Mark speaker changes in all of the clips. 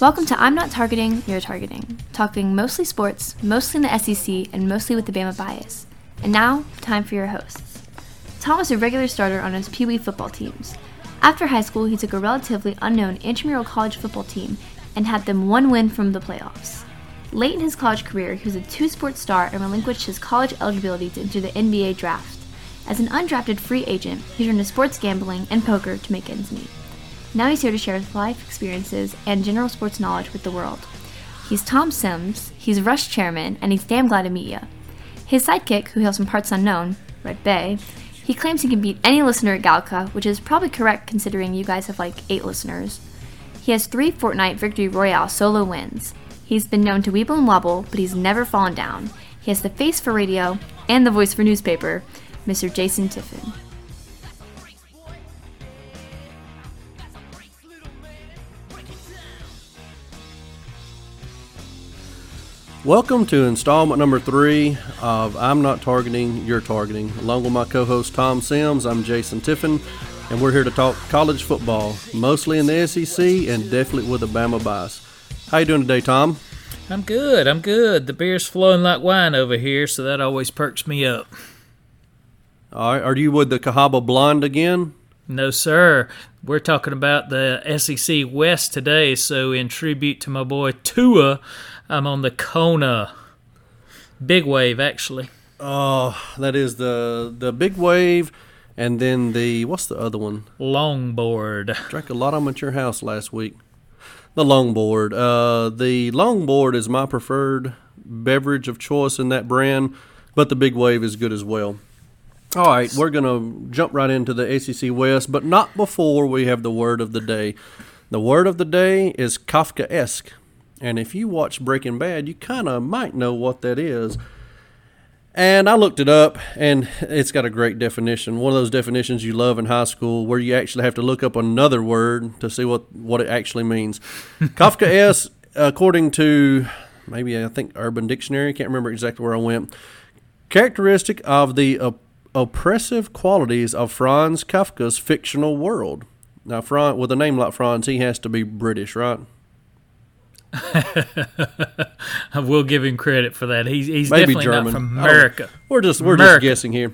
Speaker 1: Welcome to I'm Not Targeting, You're Targeting, talking mostly sports, mostly in the SEC, and mostly with the Bama bias. And now, time for your hosts. Tom was a regular starter on his Pee Wee football teams. After high school, he took a relatively unknown intramural college football team and had them one win from the playoffs. Late in his college career, he was a two sport star and relinquished his college eligibility to enter the NBA draft. As an undrafted free agent, he turned to sports gambling and poker to make ends meet. Now he's here to share his life experiences and general sports knowledge with the world. He's Tom Sims, he's Rush chairman, and he's damn glad to meet you. His sidekick, who hails from parts unknown, Red Bay, he claims he can beat any listener at Galca, which is probably correct considering you guys have like eight listeners. He has three Fortnite Victory Royale solo wins. He's been known to weeble and wobble, but he's never fallen down. He has the face for radio and the voice for newspaper, Mr. Jason Tiffin.
Speaker 2: Welcome to installment number three of I'm Not Targeting, You're Targeting. Along with my co host Tom Sims, I'm Jason Tiffin, and we're here to talk college football, mostly in the SEC and definitely with a Bama bias. How you doing today, Tom?
Speaker 3: I'm good. I'm good. The beer's flowing like wine over here, so that always perks me up.
Speaker 2: All right, are you with the Cahaba Blonde again?
Speaker 3: No, sir. We're talking about the SEC West today, so in tribute to my boy Tua, I'm on the Kona. Big wave, actually.
Speaker 2: Oh, that is the the big wave, and then the what's the other one?
Speaker 3: Longboard.
Speaker 2: Drank a lot of them at your house last week. The longboard. Uh, the longboard is my preferred beverage of choice in that brand, but the big wave is good as well. All right, we're gonna jump right into the SEC West, but not before we have the word of the day. The word of the day is Kafkaesque, and if you watch Breaking Bad, you kind of might know what that is. And I looked it up, and it's got a great definition. One of those definitions you love in high school, where you actually have to look up another word to see what, what it actually means. Kafka Kafkaesque, according to maybe I think Urban Dictionary, can't remember exactly where I went, characteristic of the op- oppressive qualities of Franz Kafka's fictional world. Now, Franz, with a name like Franz, he has to be British, right?
Speaker 3: I will give him credit for that. He's, he's
Speaker 2: Maybe
Speaker 3: definitely
Speaker 2: German.
Speaker 3: not from
Speaker 2: Oh,
Speaker 3: America.
Speaker 2: we're just we're
Speaker 3: America.
Speaker 2: just guessing here.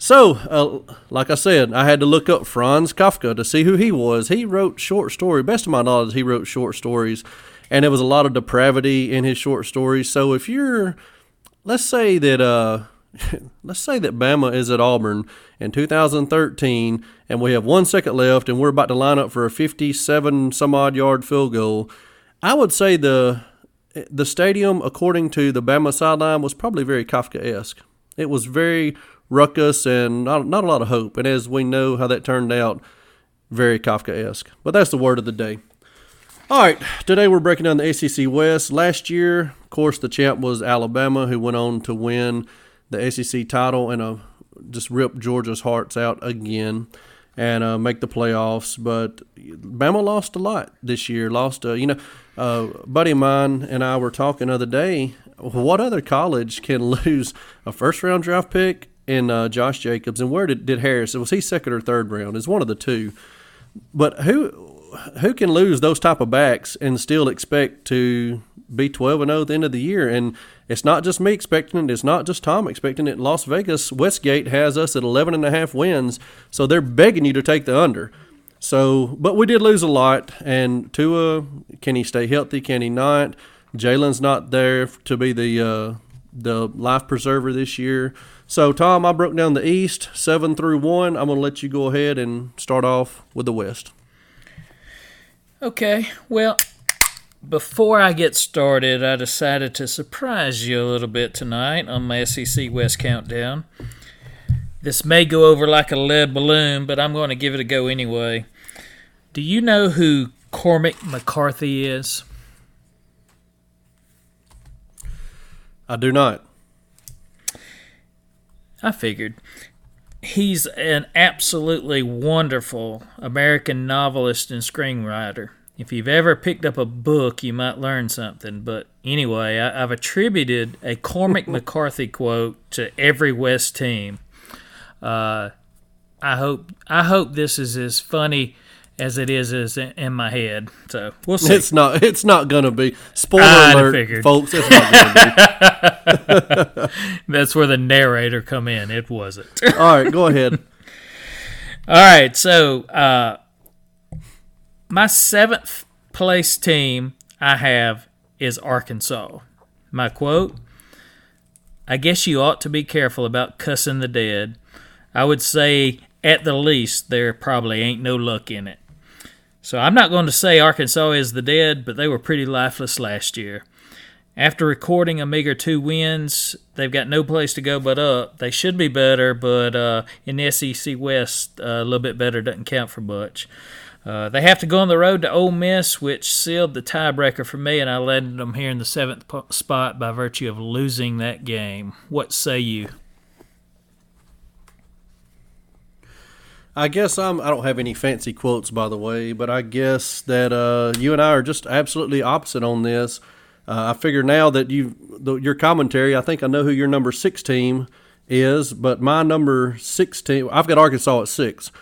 Speaker 2: So, uh, like I said, I had to look up Franz Kafka to see who he was. He wrote short story. Best of my knowledge, he wrote short stories, and there was a lot of depravity in his short stories. So, if you're, let's say that, uh, let's say that Bama is at Auburn in 2013, and we have one second left, and we're about to line up for a 57 some odd yard field goal. I would say the the stadium, according to the Bama sideline, was probably very Kafkaesque. It was very ruckus and not, not a lot of hope. And as we know how that turned out, very Kafkaesque. But that's the word of the day. All right, today we're breaking down the SEC West. Last year, of course, the champ was Alabama, who went on to win the SEC title and uh, just ripped Georgia's hearts out again and uh, make the playoffs. But Bama lost a lot this year. Lost, uh, you know, uh, buddy of mine and I were talking the other day. What other college can lose a first round draft pick in uh, Josh Jacobs? And where did, did Harris? Was he second or third round? Is one of the two. But who who can lose those type of backs and still expect to be 12 and 0 at the end of the year? And it's not just me expecting it. It's not just Tom expecting it. Las Vegas Westgate has us at 11 and a half wins, so they're begging you to take the under. So, but we did lose a lot. And Tua, can he stay healthy? Can he not? Jalen's not there to be the uh, the life preserver this year. So, Tom, I broke down the East seven through one. I'm going to let you go ahead and start off with the West.
Speaker 3: Okay, well, before I get started, I decided to surprise you a little bit tonight on my SEC West countdown. This may go over like a lead balloon, but I'm going to give it a go anyway. Do you know who Cormac McCarthy is?
Speaker 2: I do not.
Speaker 3: I figured. He's an absolutely wonderful American novelist and screenwriter. If you've ever picked up a book, you might learn something. But anyway, I, I've attributed a Cormac McCarthy quote to every West team. Uh, I hope I hope this is as funny as it is as in, in my head. So we'll see.
Speaker 2: It's not. It's not going to be. Spoiler
Speaker 3: I'd
Speaker 2: alert,
Speaker 3: figured.
Speaker 2: folks. It's not going to
Speaker 3: That's where the narrator come in. It wasn't.
Speaker 2: All right, go ahead.
Speaker 3: All right, so uh, my seventh place team I have is Arkansas. My quote I guess you ought to be careful about cussing the dead. I would say, at the least, there probably ain't no luck in it. So I'm not going to say Arkansas is the dead, but they were pretty lifeless last year. After recording a meager two wins, they've got no place to go but up. They should be better, but uh, in the SEC West, uh, a little bit better doesn't count for much. Uh, they have to go on the road to Ole Miss, which sealed the tiebreaker for me, and I landed them here in the seventh po- spot by virtue of losing that game. What say you?
Speaker 2: I guess I'm. I don't have any fancy quotes, by the way, but I guess that uh, you and I are just absolutely opposite on this. Uh, I figure now that you your commentary, I think I know who your number six team is, but my number six team, I've got Arkansas at six,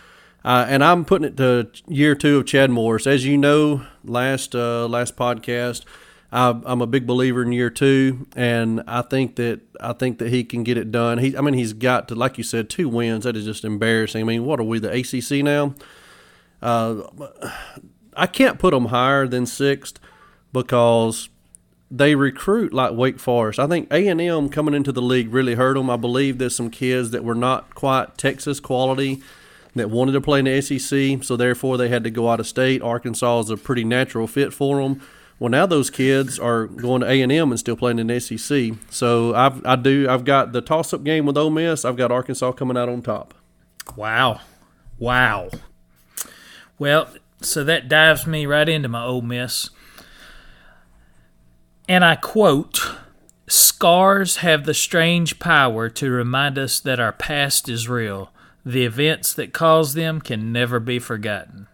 Speaker 2: uh, and I'm putting it to year two of Chad Morris. As you know, last uh, last podcast, I, I'm a big believer in year two, and I think that I think that he can get it done. He, I mean, he's got to, like you said, two wins. That is just embarrassing. I mean, what are we, the ACC now? Uh, I can't put them higher than sixth because they recruit like Wake Forest. I think A and M coming into the league really hurt them. I believe there's some kids that were not quite Texas quality that wanted to play in the SEC, so therefore they had to go out of state. Arkansas is a pretty natural fit for them. Well, now those kids are going to A and M and still playing in the SEC. So I've, I do. I've got the toss-up game with Ole Miss. I've got Arkansas coming out on top.
Speaker 3: Wow. Wow. Well, so that dives me right into my Ole Miss. And I quote Scars have the strange power to remind us that our past is real. The events that caused them can never be forgotten.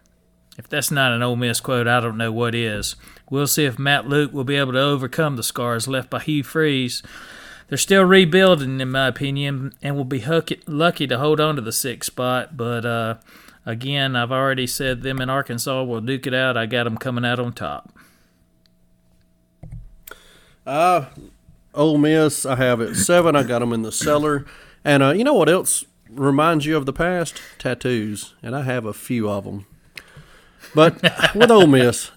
Speaker 3: If that's not an Ole Miss quote, I don't know what is. We'll see if Matt Luke will be able to overcome the scars left by Hugh Freeze. They're still rebuilding, in my opinion, and will be lucky to hold on to the sixth spot. But uh, again, I've already said them in Arkansas will duke it out. I got them coming out on top.
Speaker 2: Uh, Ole Miss, I have it seven. I got them in the cellar. And uh, you know what else reminds you of the past? Tattoos. And I have a few of them. But with Ole Miss,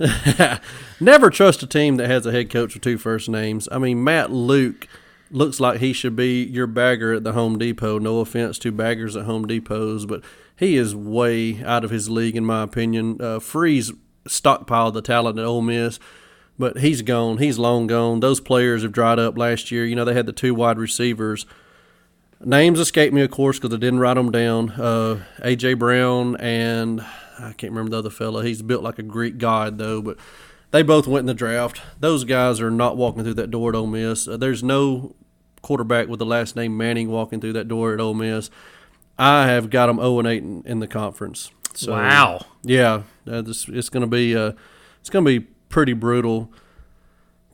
Speaker 2: never trust a team that has a head coach with two first names. I mean, Matt Luke looks like he should be your bagger at the Home Depot. No offense to baggers at Home Depots, but he is way out of his league, in my opinion. Uh, Freeze stockpiled the talent at Ole Miss, but he's gone. He's long gone. Those players have dried up last year. You know, they had the two wide receivers. Names escape me, of course, because I didn't write them down. Uh, A.J. Brown and I can't remember the other fella. He's built like a Greek god, though, but they both went in the draft. Those guys are not walking through that door at Ole Miss. Uh, there's no quarterback with the last name Manning walking through that door at Ole Miss. I have got them 0 and 8 in, in the conference. So,
Speaker 3: wow.
Speaker 2: Yeah, uh, this, it's going to be uh, it's going to be pretty brutal.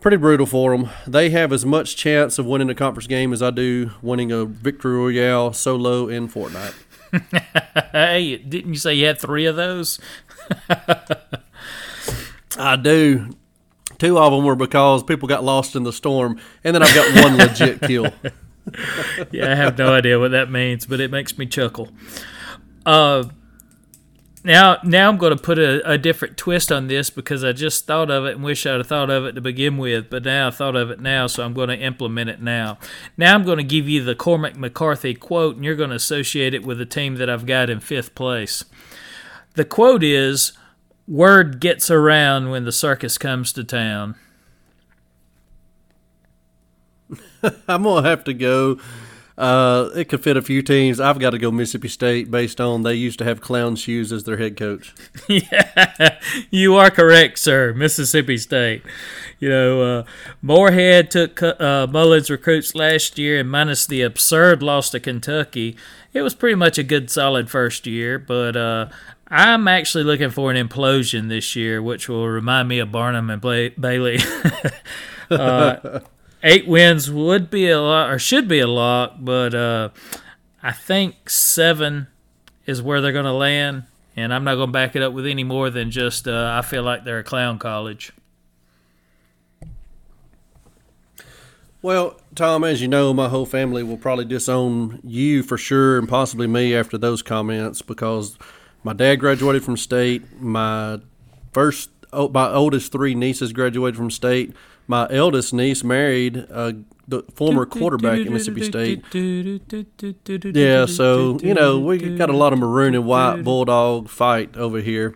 Speaker 2: Pretty brutal for them. They have as much chance of winning a conference game as I do winning a victory royale solo in Fortnite.
Speaker 3: Hey, didn't you say you had three of those?
Speaker 2: I do. Two of them were because people got lost in the storm, and then I've got one legit kill.
Speaker 3: yeah, I have no idea what that means, but it makes me chuckle. Uh, now now I'm going to put a, a different twist on this because I just thought of it and wish I'd have thought of it to begin with, but now I thought of it now, so I'm going to implement it now. Now I'm going to give you the Cormac McCarthy quote, and you're going to associate it with the team that I've got in fifth place. The quote is, "Word gets around when the circus comes to town."
Speaker 2: I'm gonna have to go. Uh, it could fit a few teams. I've got to go Mississippi State based on they used to have clown shoes as their head coach.
Speaker 3: yeah, you are correct, sir. Mississippi State. You know, uh, Moorhead took uh, Mullen's recruits last year, and minus the absurd loss to Kentucky, it was pretty much a good, solid first year. But uh, I'm actually looking for an implosion this year, which will remind me of Barnum and Bailey. uh, eight wins would be a lot, or should be a lot, but uh, I think seven is where they're going to land. And I'm not going to back it up with any more than just uh, I feel like they're a clown college.
Speaker 2: Well, Tom, as you know, my whole family will probably disown you for sure, and possibly me after those comments because my dad graduated from state. My first, oh, my oldest three nieces graduated from state. My eldest niece married uh, the former quarterback at Mississippi State. Yeah, so you know we got a lot of maroon and white bulldog fight over here.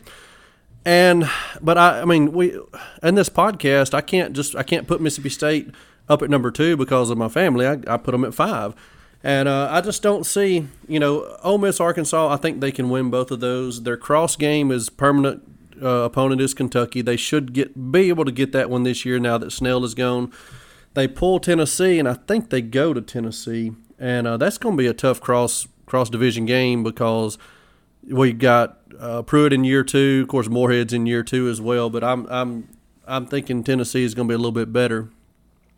Speaker 2: And but I, I mean we in this podcast I can't just I can't put Mississippi State up at number two because of my family. I, I put them at five. And uh, I just don't see, you know, Ole Miss, Arkansas. I think they can win both of those. Their cross game is permanent uh, opponent is Kentucky. They should get be able to get that one this year now that Snell is gone. They pull Tennessee, and I think they go to Tennessee, and uh, that's going to be a tough cross cross division game because we got uh, Pruitt in year two. Of course, Moorhead's in year two as well. But I'm I'm I'm thinking Tennessee is going to be a little bit better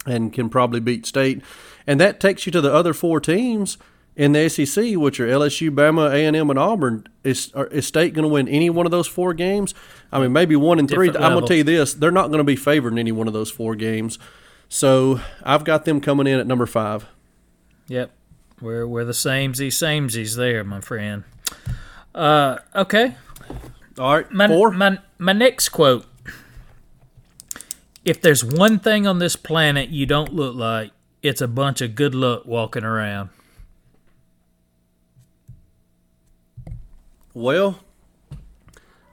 Speaker 2: and can probably beat State, and that takes you to the other four teams in the SEC, which are LSU, Bama, A and M, and Auburn. Is is State going to win any one of those four games? I mean, maybe one and three. I'm going to tell you this: they're not going to be favored in any one of those four games. So I've got them coming in at number five.
Speaker 3: Yep, we're we're the samesies, samesies there, my friend. Uh, okay,
Speaker 2: All right,
Speaker 3: my,
Speaker 2: four.
Speaker 3: my my next quote. If there's one thing on this planet you don't look like, it's a bunch of good luck walking around.
Speaker 2: Well,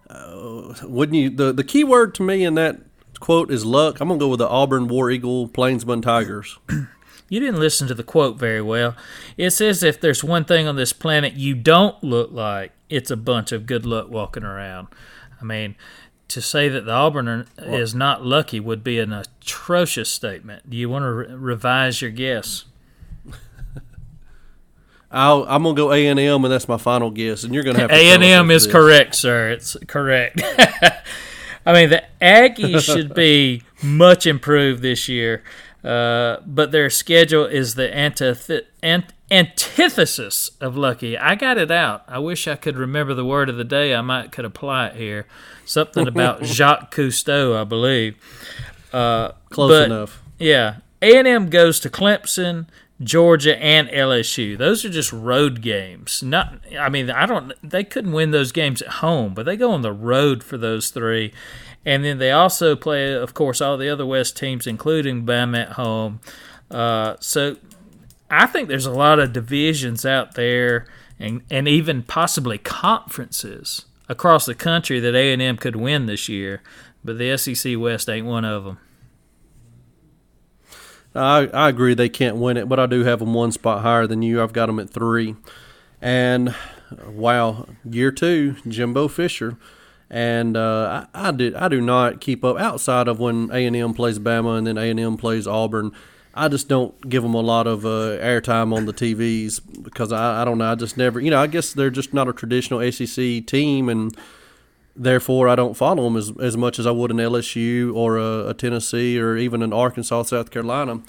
Speaker 2: uh, wouldn't you? The the key word to me in that quote is luck. I'm gonna go with the Auburn War Eagle Plainsman Tigers.
Speaker 3: You didn't listen to the quote very well. It says if there's one thing on this planet you don't look like, it's a bunch of good luck walking around. I mean, to say that the Auburn is not lucky would be an atrocious statement. Do you want to re- revise your guess?
Speaker 2: I'll, I'm gonna go A and M, and that's my final guess. And you're gonna have to
Speaker 3: A and M is
Speaker 2: this.
Speaker 3: correct, sir. It's correct. I mean, the Aggies should be much improved this year, uh, but their schedule is the antith- ant- antithesis of lucky. I got it out. I wish I could remember the word of the day. I might could apply it here. Something about Jacques Cousteau, I believe. Uh,
Speaker 2: Close
Speaker 3: but-
Speaker 2: enough.
Speaker 3: yeah, A and M goes to Clemson, Georgia, and LSU. Those are just road games. Not, I mean, I don't. They couldn't win those games at home, but they go on the road for those three, and then they also play, of course, all the other West teams, including Bama at home. Uh, so, I think there's a lot of divisions out there, and and even possibly conferences across the country that A and M could win this year. But the SEC West ain't one of them.
Speaker 2: I, I agree they can't win it, but I do have them one spot higher than you. I've got them at three. And wow, year two, Jimbo Fisher. And uh, I, I did I do not keep up outside of when A and M plays Bama and then A and M plays Auburn. I just don't give them a lot of uh, airtime on the TVs because I, I don't know. I just never, you know, I guess they're just not a traditional SEC team, and therefore I don't follow them as, as much as I would an LSU or a, a Tennessee or even an Arkansas, South Carolina.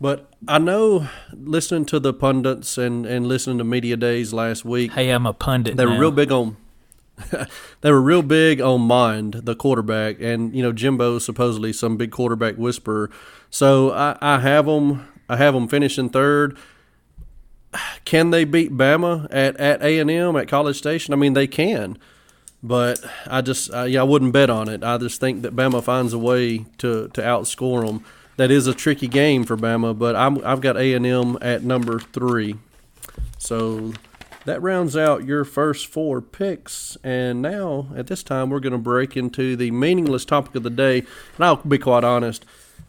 Speaker 2: But I know listening to the pundits and, and listening to media days last week,
Speaker 3: Hey, I'm a pundit.
Speaker 2: they were
Speaker 3: now.
Speaker 2: real big on they were real big on mind the quarterback and you know Jimbo supposedly some big quarterback whisperer so I, I have them I have them finishing third can they beat Bama at at A and M at College Station I mean they can but I just uh, yeah I wouldn't bet on it. I just think that Bama finds a way to to outscore them. That is a tricky game for Bama, but I'm, I've got A and M at number three. So that rounds out your first four picks. And now, at this time, we're going to break into the meaningless topic of the day. And I'll be quite honest.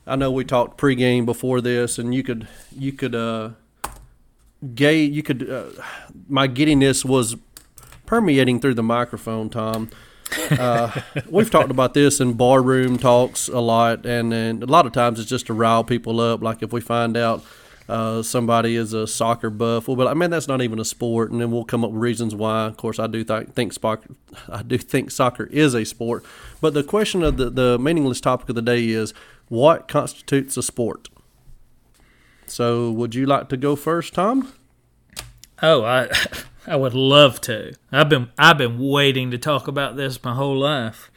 Speaker 2: I know we talked pregame before this, and you could you could uh, gay you could uh, my giddiness was permeating through the microphone, Tom. Uh, we've talked about this in barroom talks a lot, and, and a lot of times it's just to rile people up. Like if we find out uh, somebody is a soccer buff, well, but I mean that's not even a sport, and then we'll come up with reasons why. Of course, I do th- think soccer, I do think soccer is a sport, but the question of the the meaningless topic of the day is what constitutes a sport. So, would you like to go first, Tom?
Speaker 3: Oh, I I would love to. I've been I've been waiting to talk about this my whole life.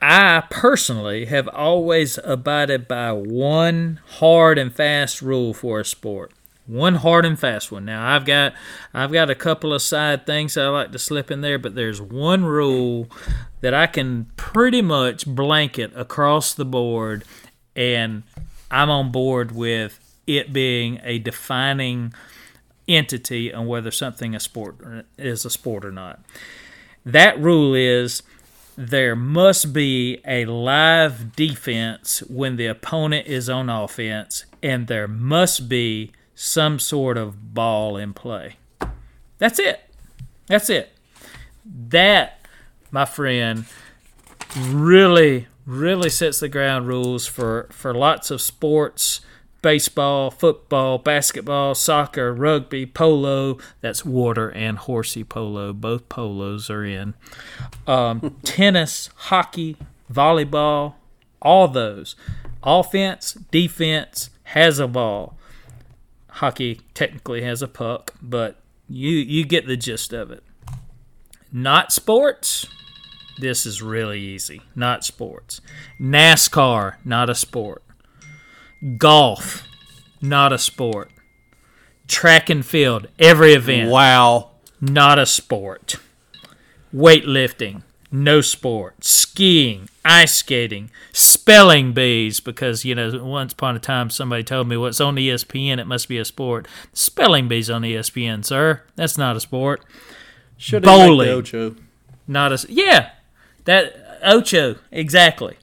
Speaker 3: I personally have always abided by one hard and fast rule for a sport. One hard and fast one. Now I've got I've got a couple of side things I like to slip in there, but there's one rule that I can pretty much blanket across the board and I'm on board with it being a defining entity on whether something a sport is a sport or not. That rule is there must be a live defense when the opponent is on offense, and there must be some sort of ball in play. That's it. That's it. That, my friend, really, really sets the ground rules for, for lots of sports baseball, football, basketball, soccer, rugby, polo. That's water and horsey polo. Both polos are in. Um, tennis, hockey, volleyball, all those. Offense, defense has a ball. Hockey technically has a puck, but you you get the gist of it. Not sports. This is really easy. Not sports. NASCAR, not a sport. Golf, not a sport. Track and field, every event,
Speaker 2: Wow.
Speaker 3: not a sport. Weightlifting, no sport. Skiing, ice skating, spelling bees, because, you know, once upon a time somebody told me what's on ESPN, it must be a sport. Spelling bees on ESPN, sir. That's not a sport.
Speaker 2: Should
Speaker 3: Bowling.
Speaker 2: Ocho.
Speaker 3: Not a. yeah, that Ocho exactly.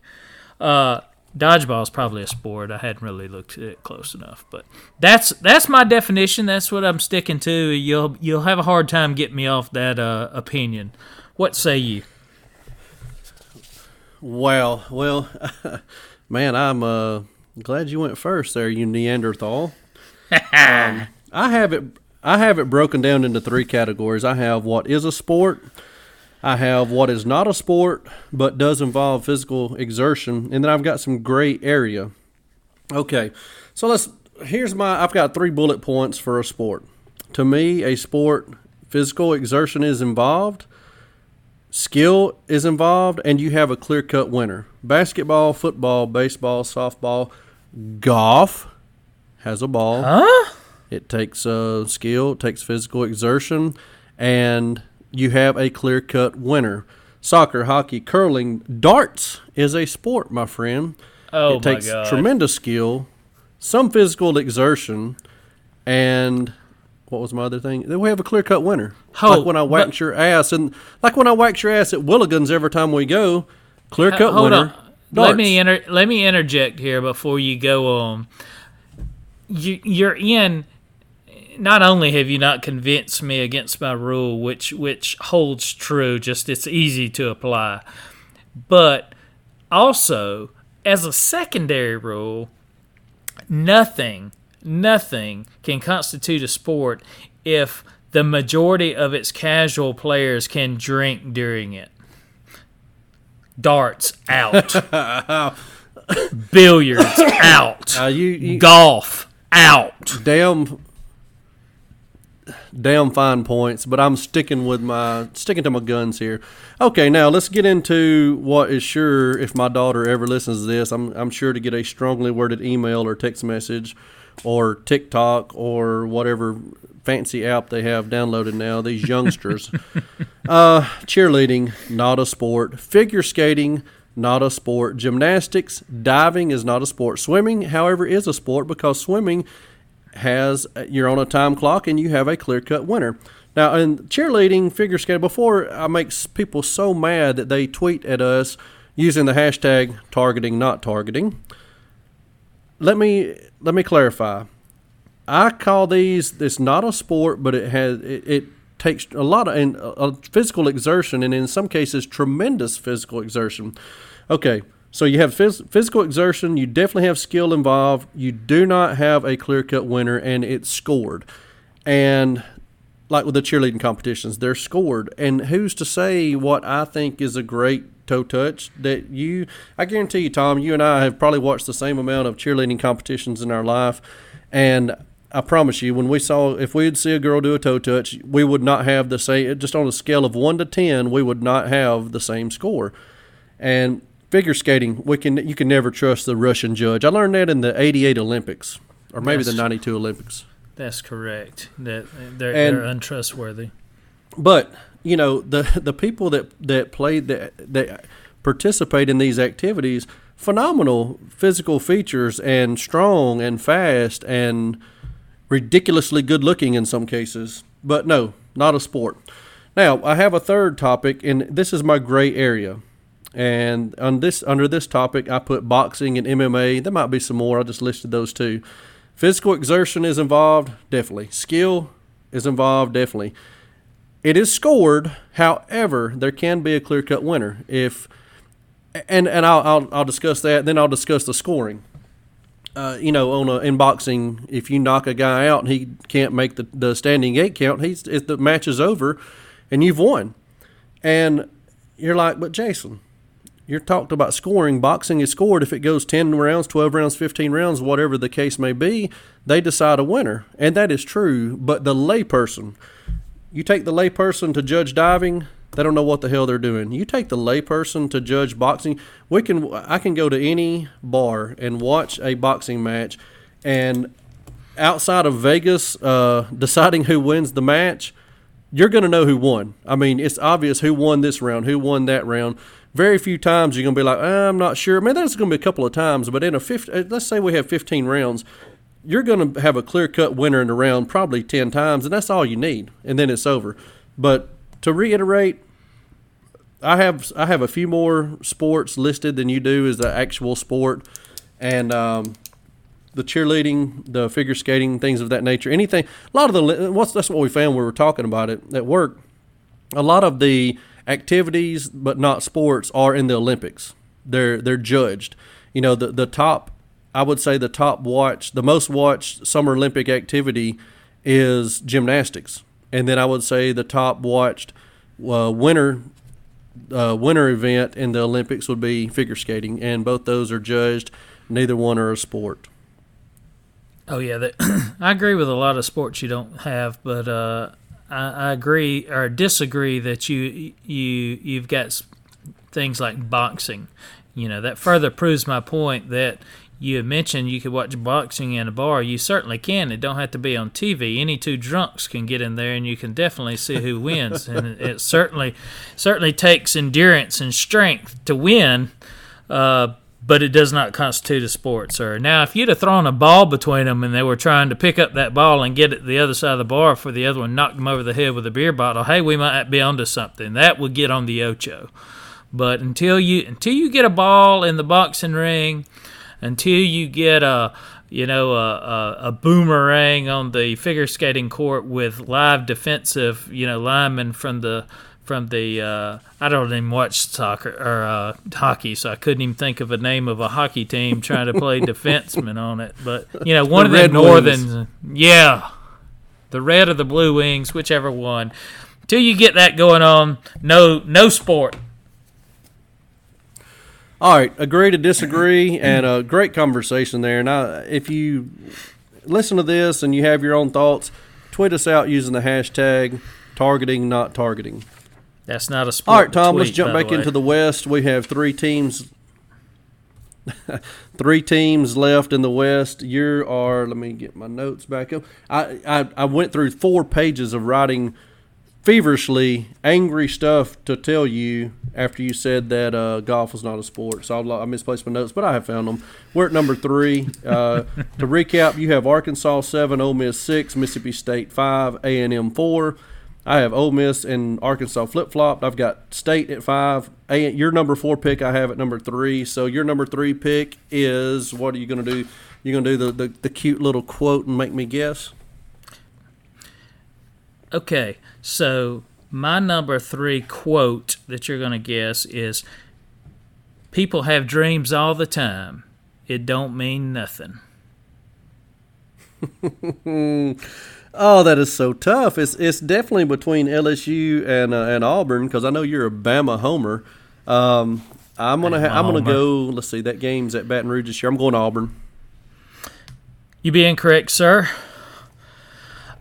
Speaker 3: Uh, dodgeball is probably a sport. I hadn't really looked at it close enough, but that's that's my definition. That's what I'm sticking to. You'll you'll have a hard time getting me off that uh, opinion. What say you?
Speaker 2: Wow. Well, man, I'm uh, glad you went first there, you Neanderthal. um, I have it. I have it broken down into three categories. I have what is a sport. I have what is not a sport but does involve physical exertion, and then I've got some gray area. Okay, so let's. Here's my. I've got three bullet points for a sport. To me, a sport, physical exertion is involved skill is involved and you have a clear cut winner. Basketball, football, baseball, softball, golf has a ball.
Speaker 3: Huh?
Speaker 2: It takes uh, skill, it takes physical exertion, and you have a clear cut winner. Soccer, hockey, curling, darts is a sport, my friend.
Speaker 3: Oh
Speaker 2: it takes
Speaker 3: god!
Speaker 2: tremendous skill, some physical exertion, and what was my other thing? Then we have a clear cut winner.
Speaker 3: Oh,
Speaker 2: like when I wax your ass, and like when I wax your ass at Willigans every time we go, clear cut winner.
Speaker 3: on.
Speaker 2: Darts.
Speaker 3: Let me inter- let me interject here before you go on. You you're in. Not only have you not convinced me against my rule, which which holds true, just it's easy to apply, but also as a secondary rule, nothing nothing can constitute a sport if the majority of its casual players can drink during it. Darts out. Billiards out.
Speaker 2: Uh, you, you
Speaker 3: Golf out.
Speaker 2: damn, damn fine points, but I'm sticking with my sticking to my guns here. Okay, now let's get into what is sure. If my daughter ever listens to this, I'm I'm sure to get a strongly worded email or text message, or TikTok or whatever fancy app they have downloaded now. These youngsters. Uh, cheerleading, not a sport. Figure skating, not a sport. Gymnastics, diving is not a sport. Swimming, however, is a sport because swimming has you're on a time clock and you have a clear cut winner. Now, in cheerleading, figure skating, before I make people so mad that they tweet at us using the hashtag targeting, not targeting. Let me let me clarify. I call these. It's not a sport, but it has it, it takes a lot of and uh, physical exertion, and in some cases, tremendous physical exertion. Okay, so you have phys- physical exertion. You definitely have skill involved. You do not have a clear cut winner, and it's scored. And like with the cheerleading competitions, they're scored. And who's to say what I think is a great toe touch that you? I guarantee you, Tom, you and I have probably watched the same amount of cheerleading competitions in our life, and I promise you, when we saw if we'd see a girl do a toe touch, we would not have the same. Just on a scale of one to ten, we would not have the same score. And figure skating, we can you can never trust the Russian judge. I learned that in the '88 Olympics, or maybe the '92 Olympics.
Speaker 3: That's correct. That they're,
Speaker 2: And-
Speaker 3: they're untrustworthy.
Speaker 2: But you know the the people that that play that that participate in these activities, phenomenal physical features and strong and fast and ridiculously good looking in some cases. But no, not a sport. Now I have a third topic, and this is my gray area. And on this under this topic, I put boxing and MMA. There might be some more. I just listed those two. Physical exertion is involved, definitely. Skill is involved, definitely. It is scored. However, there can be a clear cut winner if, and and I'll, I'll I'll discuss that. Then I'll discuss the scoring. Uh, you know, on a, in boxing, if you knock a guy out and he can't make the, the standing eight count, he's if the match is over, and you've won. And you're like, but Jason, you're talked about scoring. Boxing is scored if it goes 10 rounds, 12 rounds, 15 rounds, whatever the case may be, they decide a winner. And that is true. But the layperson, you take the layperson to judge diving, they don't know what the hell they're doing. You take the layperson to judge boxing, we can I can go to any bar and watch a boxing match and outside of Vegas uh, deciding who wins the match, you're going to know who won. I mean, it's obvious who won this round, who won that round. Very few times you're going to be like, "Uh, I'm not sure. I mean, there's going to be a couple of times, but in a 50, let's say we have 15 rounds, you're going to have a clear cut winner in the round probably 10 times, and that's all you need, and then it's over. But to reiterate, I have I have a few more sports listed than you do as the actual sport, and um, the cheerleading, the figure skating, things of that nature. Anything, a lot of the what's that's what we found we were talking about it at work. A lot of the activities, but not sports, are in the Olympics. They're they're judged. You know, the the top, I would say the top watch, the most watched Summer Olympic activity is gymnastics, and then I would say the top watched uh, winter uh, winter event in the Olympics would be figure skating, and both those are judged. Neither one are a sport.
Speaker 3: Oh yeah, that, I agree with a lot of sports you don't have, but uh, I, I agree or disagree that you you you've got things like boxing. You know that further proves my point that you mentioned you could watch boxing in a bar. You certainly can. It don't have to be on TV. Any two drunks can get in there, and you can definitely see who wins. and it, it certainly certainly takes endurance and strength to win. Uh, but it does not constitute a sport, sir. Now, if you'd have thrown a ball between them and they were trying to pick up that ball and get it the other side of the bar for the other one knocked them over the head with a beer bottle, hey, we might be onto something. That would get on the Ocho. But until you until you get a ball in the boxing ring, until you get a you know a, a, a boomerang on the figure skating court with live defensive you know linemen from the from the uh, I don't even watch soccer or uh, hockey, so I couldn't even think of a name of a hockey team trying to play defenseman on it. But you know, one
Speaker 2: The
Speaker 3: of the northern, yeah, the red or the blue wings, whichever one. Till you get that going on, no no sport.
Speaker 2: All right, agree to disagree, and a great conversation there. And I, if you listen to this and you have your own thoughts, tweet us out using the hashtag targeting, not targeting.
Speaker 3: That's not a sport.
Speaker 2: All right, Tom, let's jump back into the West. We have three teams. three teams left in the West. You are. Let me get my notes back up. I, I I went through four pages of writing feverishly angry stuff to tell you after you said that uh, golf was not a sport. So I, I misplaced my notes, but I have found them. We're at number three. Uh, to recap, you have Arkansas seven, Ole Miss six, Mississippi State five, A and M four. I have Ole Miss and Arkansas flip flopped. I've got State at five. A, your number four pick I have at number three. So your number three pick is what are you going to do? You're going to do the, the, the cute little quote and make me guess?
Speaker 3: Okay, so my number three quote that you're going to guess is People have dreams all the time. It don't mean nothing.
Speaker 2: Oh, that is so tough. It's it's definitely between LSU and uh, and Auburn because I know you're a Bama homer. Um, I'm gonna ha- I'm gonna go. Let's see, that game's at Baton Rouge this year. I'm going to Auburn.
Speaker 3: You be incorrect, sir.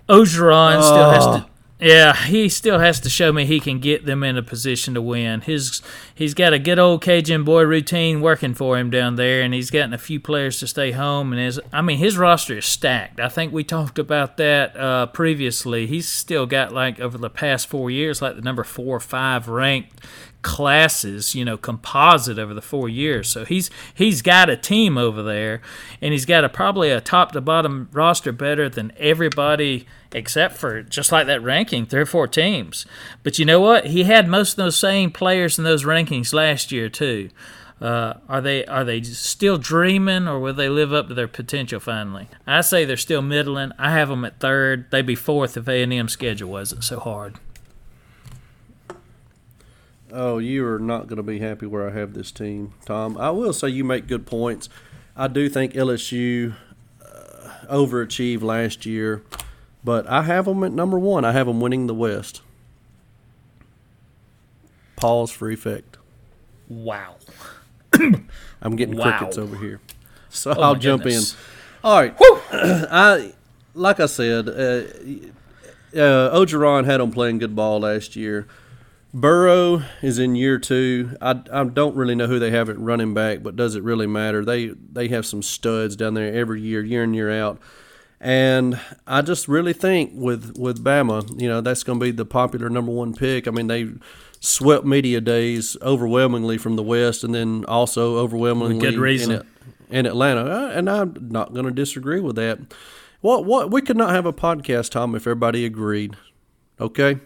Speaker 3: Orgeron still has to. Yeah, he still has to show me he can get them in a position to win. His he's got a good old Cajun boy routine working for him down there, and he's gotten a few players to stay home. And his, I mean, his roster is stacked. I think we talked about that uh, previously. He's still got like over the past four years, like the number four or five ranked classes, you know, composite over the four years. So he's he's got a team over there, and he's got a probably a top to bottom roster better than everybody except for just like that ranking, three or four teams. But you know what? He had most of those same players in those rankings last year too. Uh, are they are they still dreaming, or will they live up to their potential finally? I say they're still middling. I have them at third. They'd be fourth if A and M schedule wasn't so hard.
Speaker 2: Oh, you are not going to be happy where I have this team, Tom. I will say you make good points. I do think LSU uh, overachieved last year, but I have them at number one. I have them winning the West. Pause for effect.
Speaker 3: Wow.
Speaker 2: I'm getting
Speaker 3: Wow.
Speaker 2: crickets over here, so
Speaker 3: Oh,
Speaker 2: I'll jump
Speaker 3: goodness.
Speaker 2: in. All right, I like I said, uh, uh, Orgeron had them playing good ball last year. Burrow is in year two. I, I don't really know who they have at running back, but does it really matter? They they have some studs down there every year, year in year out. And I just really think with with Bama, you know, that's going to be the popular number one pick. I mean, they swept media days overwhelmingly from the West, and then also overwhelmingly
Speaker 3: good reason.
Speaker 2: in, in Atlanta. Uh, And I'm not going to disagree with that. What what we could not have a podcast, Tom, if everybody agreed. Okay,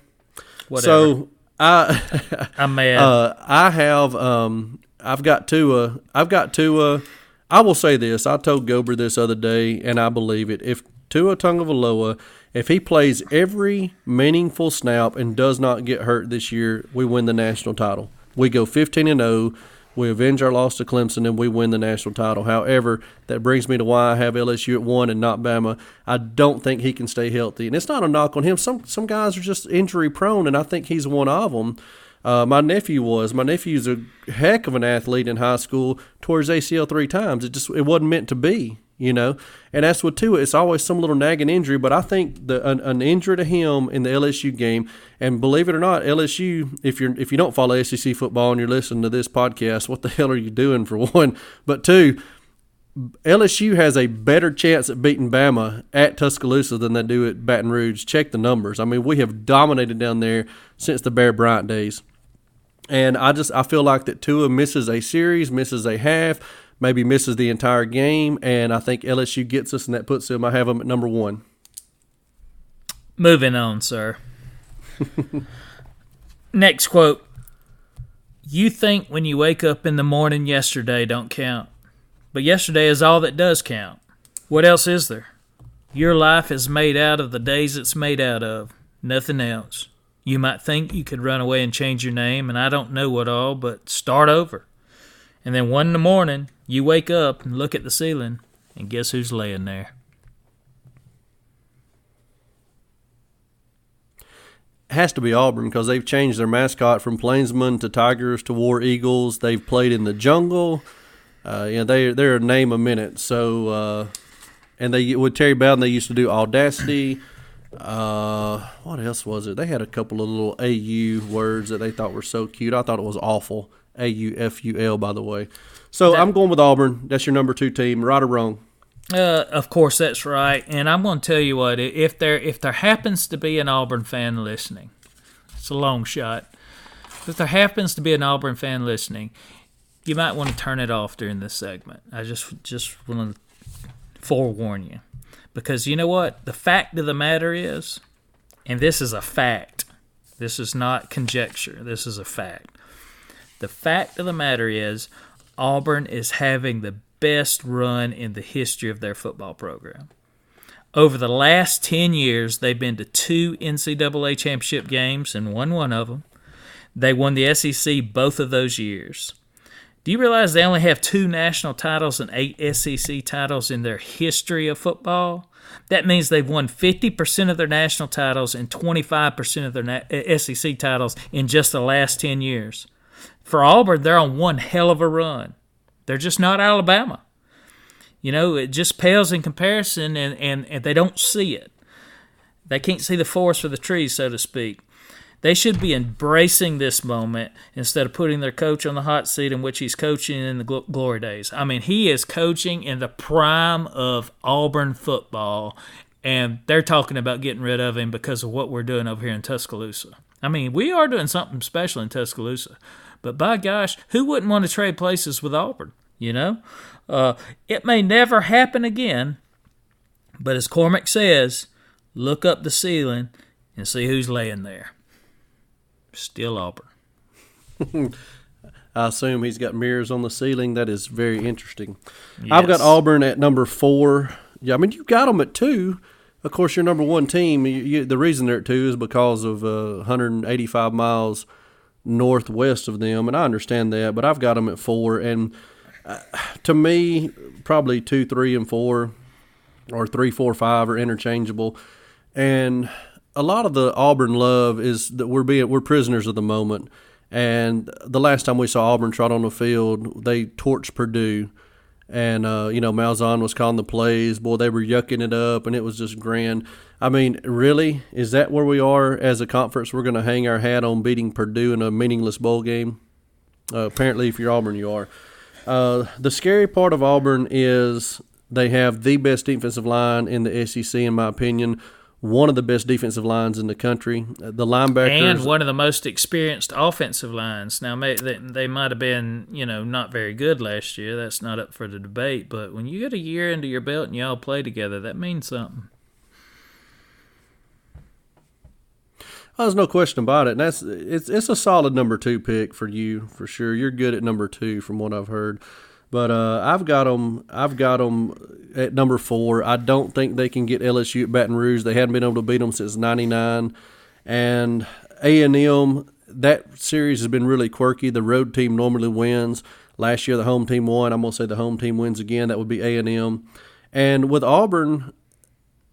Speaker 3: Whatever.
Speaker 2: so I.
Speaker 3: I'm mad.
Speaker 2: Uh, I have um, I've got Tua. I've got Tua. I will say this. I told Gober this other day, and I believe it. If Tua Tagovailoa, if he plays every meaningful snap and does not get hurt this year, we win the national title. We go 15 and 0. We avenge our loss to Clemson and we win the national title. However, that brings me to why I have LSU at one and not Bama. I don't think he can stay healthy, and it's not a knock on him. Some some guys are just injury prone, and I think he's one of them. Uh, my nephew was. My nephew's a heck of an athlete in high school. Tore his ACL three times. It just it wasn't meant to be, you know. And that's what Tua. It's always some little nagging injury. But I think the an, an injury to him in the LSU game, and believe it or not, LSU. If you're if you don't follow SEC football and you're listening to this podcast, what the hell are you doing for one? But two, LSU has a better chance at beating Bama at Tuscaloosa than they do at Baton Rouge. Check the numbers. I mean, we have dominated down there since the Bear Bryant days. And I just I feel like that Tua misses a series, misses a half, maybe misses the entire game, and I think LSU gets us, and that puts them. I have them at number one.
Speaker 3: Moving on, sir. Next quote. You think when you wake up in the morning yesterday don't count, but yesterday is all that does count. What else is there? Your life is made out of the days it's made out of, nothing else. You might think you could run away and change your name, and I don't know what all, but start over. And then one in the morning, you wake up and look at the ceiling, and guess who's laying there?
Speaker 2: has to be Auburn because they've changed their mascot from Plainsmen to Tigers to War Eagles. They've played in the jungle. Uh, yeah, they they're a name a minute. So, uh, and they with Terry Bowden they used to do Audacity. Uh, what else was it? They had a couple of little AU words that they thought were so cute. I thought it was awful. A U F U L, by the way. So
Speaker 3: That-
Speaker 2: I'm going with Auburn. That's your number two team, right or wrong?
Speaker 3: Uh, of course, that's right. And I'm going to tell you what: if there if there happens to be an Auburn fan listening, It's a long shot. If there happens to be an Auburn fan listening, you might want to turn it off during this segment. I just just want to forewarn you. Because you know what? The fact of the matter is, and this is a fact, this is not conjecture, this is a fact. The fact of the matter is, Auburn is having the best run in the history of their football program. Over the last 10 years, they've been to two NCAA championship games and won one of them. They won the SEC both of those years. Do you realize they only have two national titles and eight SEC titles in their history of football? That means they've won 50% of their national titles and 25% of their uh, SEC titles in just the last 10 years. For Auburn, they're on one hell of a run. They're just not Alabama. You know, it just pales in comparison, and, and, and they don't see it. They can't see the forest for the trees, so to speak. They should be embracing this moment instead of putting their coach on the hot seat in which he's coaching in the gl- glory days. I mean, he is coaching in the prime of Auburn football, and they're talking about getting rid of him because of what we're doing over here in Tuscaloosa. I mean, we are doing something special in Tuscaloosa, but by gosh, who wouldn't want to trade places with Auburn? You know, uh, it may never happen again, but as Cormac says, look up the ceiling and see who's laying there. Still Auburn.
Speaker 2: I assume he's got mirrors on the ceiling. That is very interesting. I've got Auburn at number four. Yeah, I mean you got them at two. Of course, your number one team. You, you, the reason they're at two is because of uh, 185 miles northwest of them, and I understand that. But I've got them at four, and uh, to me, probably two, three, and four, or three, four, five are interchangeable. And a lot of the Auburn love is that we're being we're prisoners of the moment. And the last time we saw Auburn trot on the field, they torched Purdue, and uh, you know Malzahn was calling the plays. Boy, they were yucking it up, and it was just grand. I mean, really, is that where we are as a conference? We're going to hang our hat on beating Purdue in a meaningless bowl game. Uh, apparently, if you're Auburn, you are. Uh, the scary part of Auburn is they have the best defensive line in the SEC, in my opinion one of the best defensive lines in the country. Uh, The linebackers
Speaker 3: and one of the most experienced offensive lines. Now, they might have been, you know, not very good last year. That's not up for the debate. But when you get a year into your belt and y'all play together, that means something.
Speaker 2: There's no question about it. And that's it's it's a solid number two pick for you for sure. You're good at number two from what I've heard. But uh, I've got them. I've got them at number four. I don't think they can get LSU at Baton Rouge. They hadn't been able to beat them since '99, and A and M. That series has been really quirky. The road team normally wins. Last year, the home team won. I'm gonna say the home team wins again. That would be A and M. And with Auburn,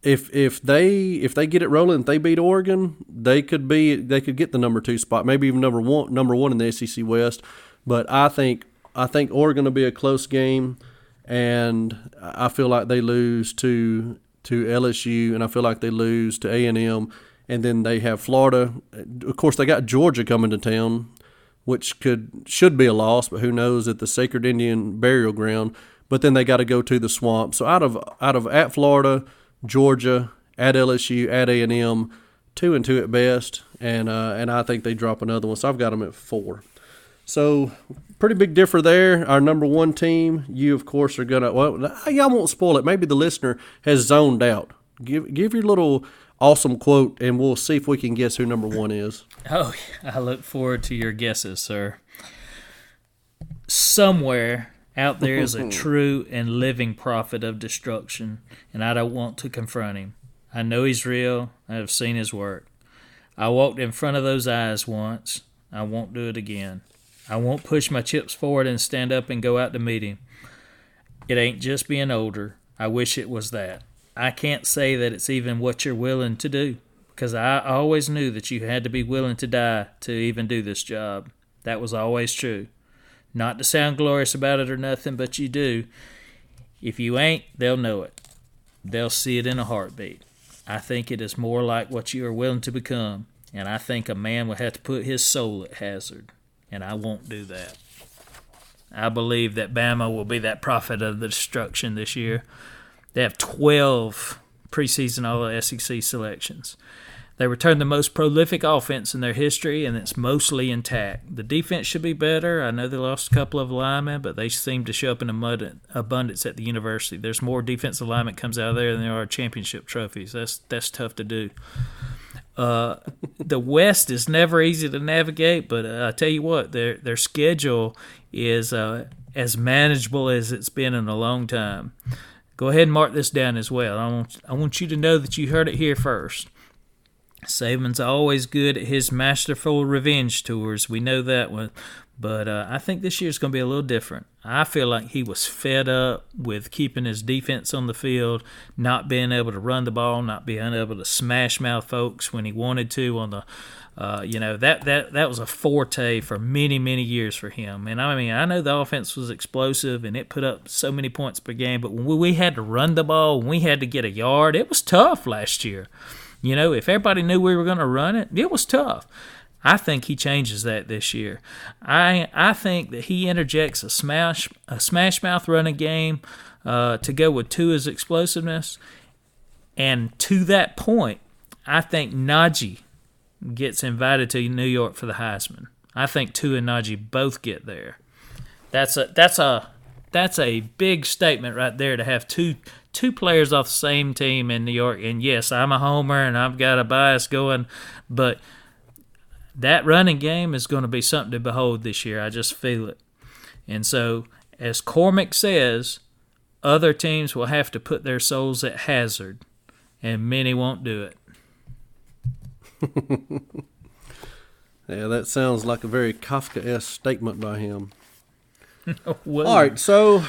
Speaker 2: if if they if they get it rolling, if they beat Oregon, they could be they could get the number two spot, maybe even number one number one in the SEC West. But I think I think Oregon will be a close game, and I feel like they lose to to LSU, and I feel like they lose to A and M, and then they have Florida. Of course, they got Georgia coming to town, which could should be a loss, but who knows at the Sacred Indian Burial Ground. But then they got to go to the swamp. So out of out of at Florida, Georgia, at LSU, at A and M, two and two at best, and uh, and I think they drop another one. So I've got them at four. So pretty big differ there. Our number one team, you of course are gonna. Well, y'all won't spoil it. Maybe the listener has zoned out. Give give your little awesome quote, and we'll see if we can guess who number one is.
Speaker 3: Oh, I look forward to your guesses, sir. Somewhere out there is a true and living prophet of destruction, and I don't want to confront him. I know he's real. I have seen his work. I walked in front of those eyes once. I won't do it again. I won't push my chips forward and stand up and go out to meet him. It ain't just being older. I wish it was that. I can't say that it's even what you're willing to do because I always knew that you had to be willing to die to even do this job. That was always true. Not to sound glorious about it or nothing, but you do. If you ain't, they'll know it. They'll see it in a heartbeat. I think it is more like what you are willing to become, and I think a man will have to put his soul at hazard, and I won't do that. I believe that Bama will be that prophet of the destruction this year. They have 12 preseason All SEC selections. They returned the most prolific offense in their history, and it's mostly intact. The defense should be better. I know they lost a couple of linemen, but they seem to show up in abundance at the university. There's more defensive alignment comes out of there than there are championship trophies. That's that's tough to do. Uh, the West is never easy to navigate, but uh, I tell you what, their their schedule is uh, as manageable as it's been in a long time. Go ahead and mark this down as well. I want I want you to know that you heard it here first. Saban's always good at his masterful revenge tours. We know that one. But uh, I think this year's going to be a little different. I feel like he was fed up with keeping his defense on the field, not being able to run the ball, not being able to smash mouth folks when he wanted to on the. Uh, you know that that that was a forte for many many years for him, and I mean I know the offense was explosive and it put up so many points per game, but when we had to run the ball, when we had to get a yard, it was tough last year. You know, if everybody knew we were going to run it, it was tough. I think he changes that this year. I I think that he interjects a smash a smash mouth running game uh, to go with Tua's explosiveness, and to that point, I think Najee gets invited to New York for the Heisman. I think Tua and Najee both get there. That's a that's a that's a big statement right there to have two two players off the same team in New York. And yes, I'm a homer and I've got a bias going, but that running game is going to be something to behold this year. I just feel it. And so, as Cormac says, other teams will have to put their souls at hazard, and many won't do it.
Speaker 2: Yeah, that sounds like a very Kafka-esque statement by him. All right, so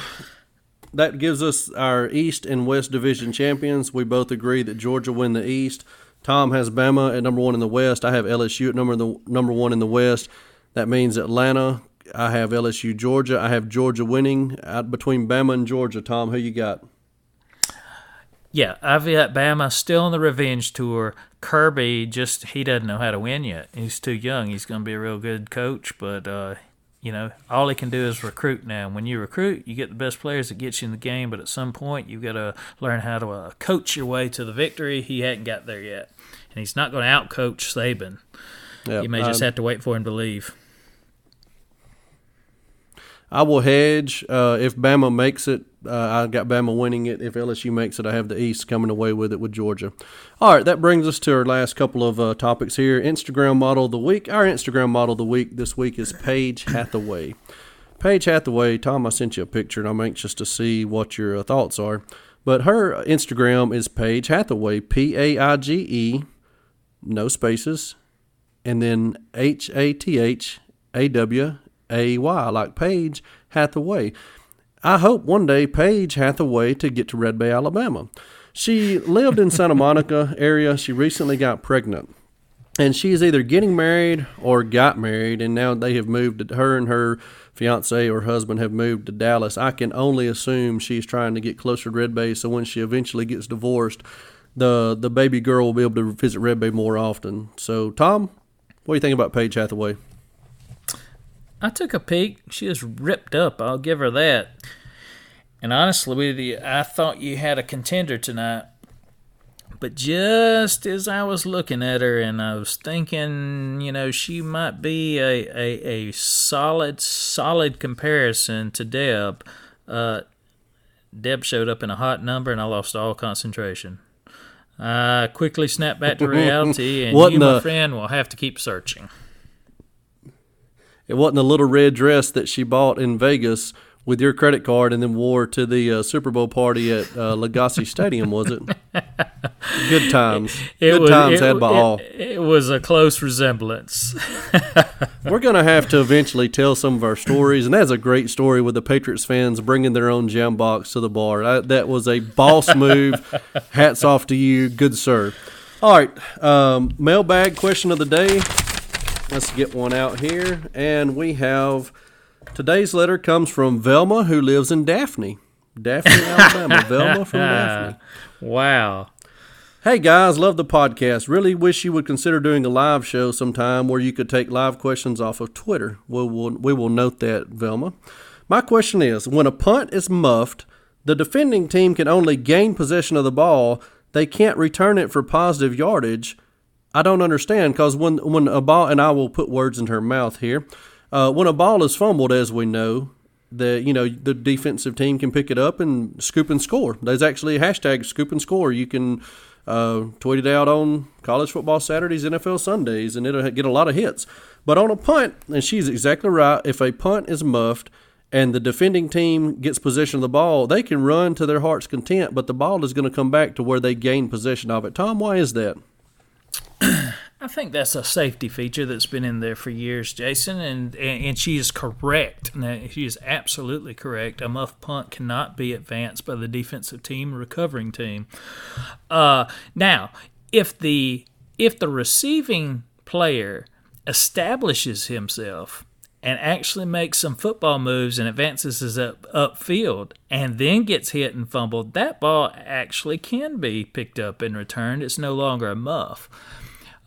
Speaker 2: that gives us our East and West Division champions. We both agree that Georgia win the East. Tom has Bama at number one in the West. I have LSU at number the number one in the West. That means Atlanta. I have LSU, Georgia. I have Georgia winning out between Bama and Georgia. Tom, who you got?
Speaker 3: Yeah, I've got Bama still on the revenge tour. Kirby just he doesn't know how to win yet. He's too young. He's going to be a real good coach, but uh, you know all he can do is recruit now. When you recruit, you get the best players that get you in the game, but at some point you've got to learn how to uh, coach your way to the victory. He hadn't got there yet, and he's not going to outcoach Saban.
Speaker 2: Yeah,
Speaker 3: You may just
Speaker 2: um,
Speaker 3: have to wait for him to leave.
Speaker 2: I will hedge. Uh, if Bama makes it, uh, I got Bama winning it. If LSU makes it, I have the East coming away with it with Georgia. All right, that brings us to our last couple of uh, topics here. Instagram model of the week. Our Instagram model of the week this week is Paige Hathaway. Paige Hathaway, Tom, I sent you a picture, and I'm anxious to see what your uh, thoughts are. But her Instagram is Paige Hathaway, P A I G E, no spaces, and then H A T H A W A Y, like Paige Hathaway. I hope one day Paige Hathaway to get to Red Bay, Alabama. She lived in Santa Monica area. She recently got pregnant. And she is either getting married or got married, and now they have moved. Her and her fiance or husband have moved to Dallas. I can only assume she's trying to get closer to Red Bay, so when she eventually gets divorced, the the baby girl will be able to visit Red Bay more often. So, Tom, what do you think about Paige Hathaway?
Speaker 3: I took a peek. She is ripped up. I'll give her that. And honestly, with you, I thought you had a contender tonight. But just as I was looking at her and I was thinking, you know, she might be a, a, a solid, solid comparison to Deb, uh, Deb showed up in a hot number and I lost all concentration. I quickly snapped back to reality, and
Speaker 2: What
Speaker 3: you, my friend, will have to keep searching.
Speaker 2: It wasn't the little red dress that she bought in Vegas with your credit card and then wore to the uh, Super Bowl party at uh, Legacy Stadium, was it? Good times. Good times
Speaker 3: it,
Speaker 2: had by
Speaker 3: it-
Speaker 2: all.
Speaker 3: It was a close resemblance.
Speaker 2: We're going to have to eventually tell some of our stories, and that's a great story with the Patriots fans bringing their own jam box to the bar. I, that was a boss move. Hats off to you, good sir. All right, um, mailbag question of the day. Let's get one out here, and we have today's letter comes from Velma, who lives in Daphne, Daphne, Alabama. Velma from Daphne.
Speaker 3: wow.
Speaker 2: Hey guys, love the podcast. Really wish you would consider doing a live show sometime where you could take live questions off of Twitter. We will, we will note that, Velma. My question is when a punt is muffed, the defending team can only gain possession of the ball, they can't return it for positive yardage. I don't understand because when when a ball and I will put words in her mouth here, uh, when a ball is fumbled, as we know, the you know the defensive team can pick it up and scoop and score. There's actually a hashtag scoop and score. You can uh, tweet it out on college football Saturdays, NFL Sundays, and it'll get a lot of hits. But on a punt, and she's exactly right. If a punt is muffed and the defending team gets possession of the ball, they can run to their heart's content, but the ball is going to come back to where they gain possession of it. Tom, why is that?
Speaker 3: I think that's a safety feature that's been in there for years, Jason, and and, and she is correct. Now, she is absolutely correct. A muff punt cannot be advanced by the defensive team, recovering team. Uh, now, if the if the receiving player establishes himself and actually makes some football moves and advances his up upfield and then gets hit and fumbled, that ball actually can be picked up and returned. It's no longer a muff.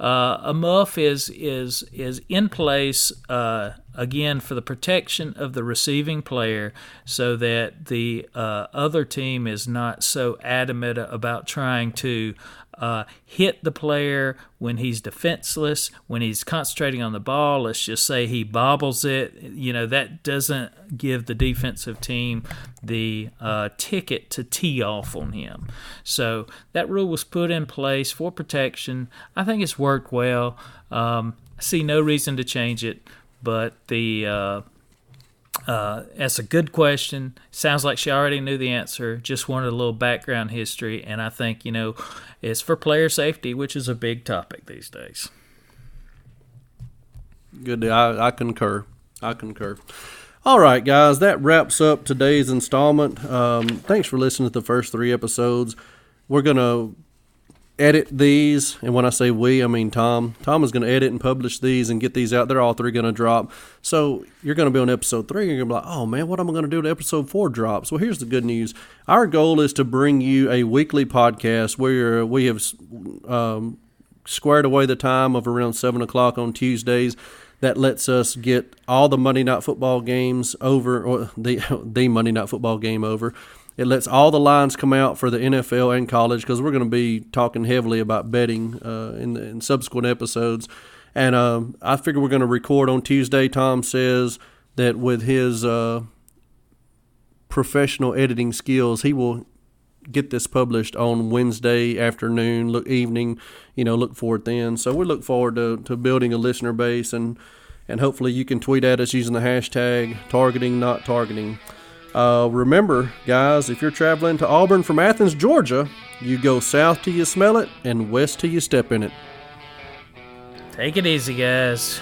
Speaker 3: Uh, a muff is is is in place uh, again for the protection of the receiving player, so that the uh, other team is not so adamant about trying to uh, hit the player when he's defenseless, when he's concentrating on the ball. Let's just say he bobbles it. You know, that doesn't give the defensive team the uh, ticket to tee off on him. So that rule was put in place for protection. I think it's worked well. Um, I see no reason to change it, but the. Uh, uh, that's a good question. Sounds like she already knew the answer. Just wanted a little background history, and I think you know it's for player safety, which is a big topic these days.
Speaker 2: Good. I, I concur. I concur. All right, guys, that wraps up today's installment. Um, thanks for listening to the first three episodes. We're gonna edit these, and when I say we, I mean Tom. Tom is going to edit and publish these and get these out. They're all three going to drop. So you're going to be on episode three. And you're going to be like, oh man, what am I going to do to episode four drops? Well, here's the good news. Our goal is to bring you a weekly podcast where we have um, squared away the time of around seven o'clock on Tuesdays. That lets us get all the Monday Night Football games over, or the the Monday Night Football game over. It lets all the lines come out for the NFL and college because we're going to be talking heavily about betting uh, in, the, in subsequent episodes. And um, I figure we're going to record on Tuesday. Tom says that with his uh, professional editing skills, he will get this published on Wednesday afternoon, look evening. You know, look forward then. So we look forward to, to building a listener base and and hopefully you can tweet at us using the hashtag targeting not targeting. Uh, remember, guys, if you're traveling to Auburn from Athens, Georgia, you go south till you smell it and west till you step in it.
Speaker 3: Take it easy, guys.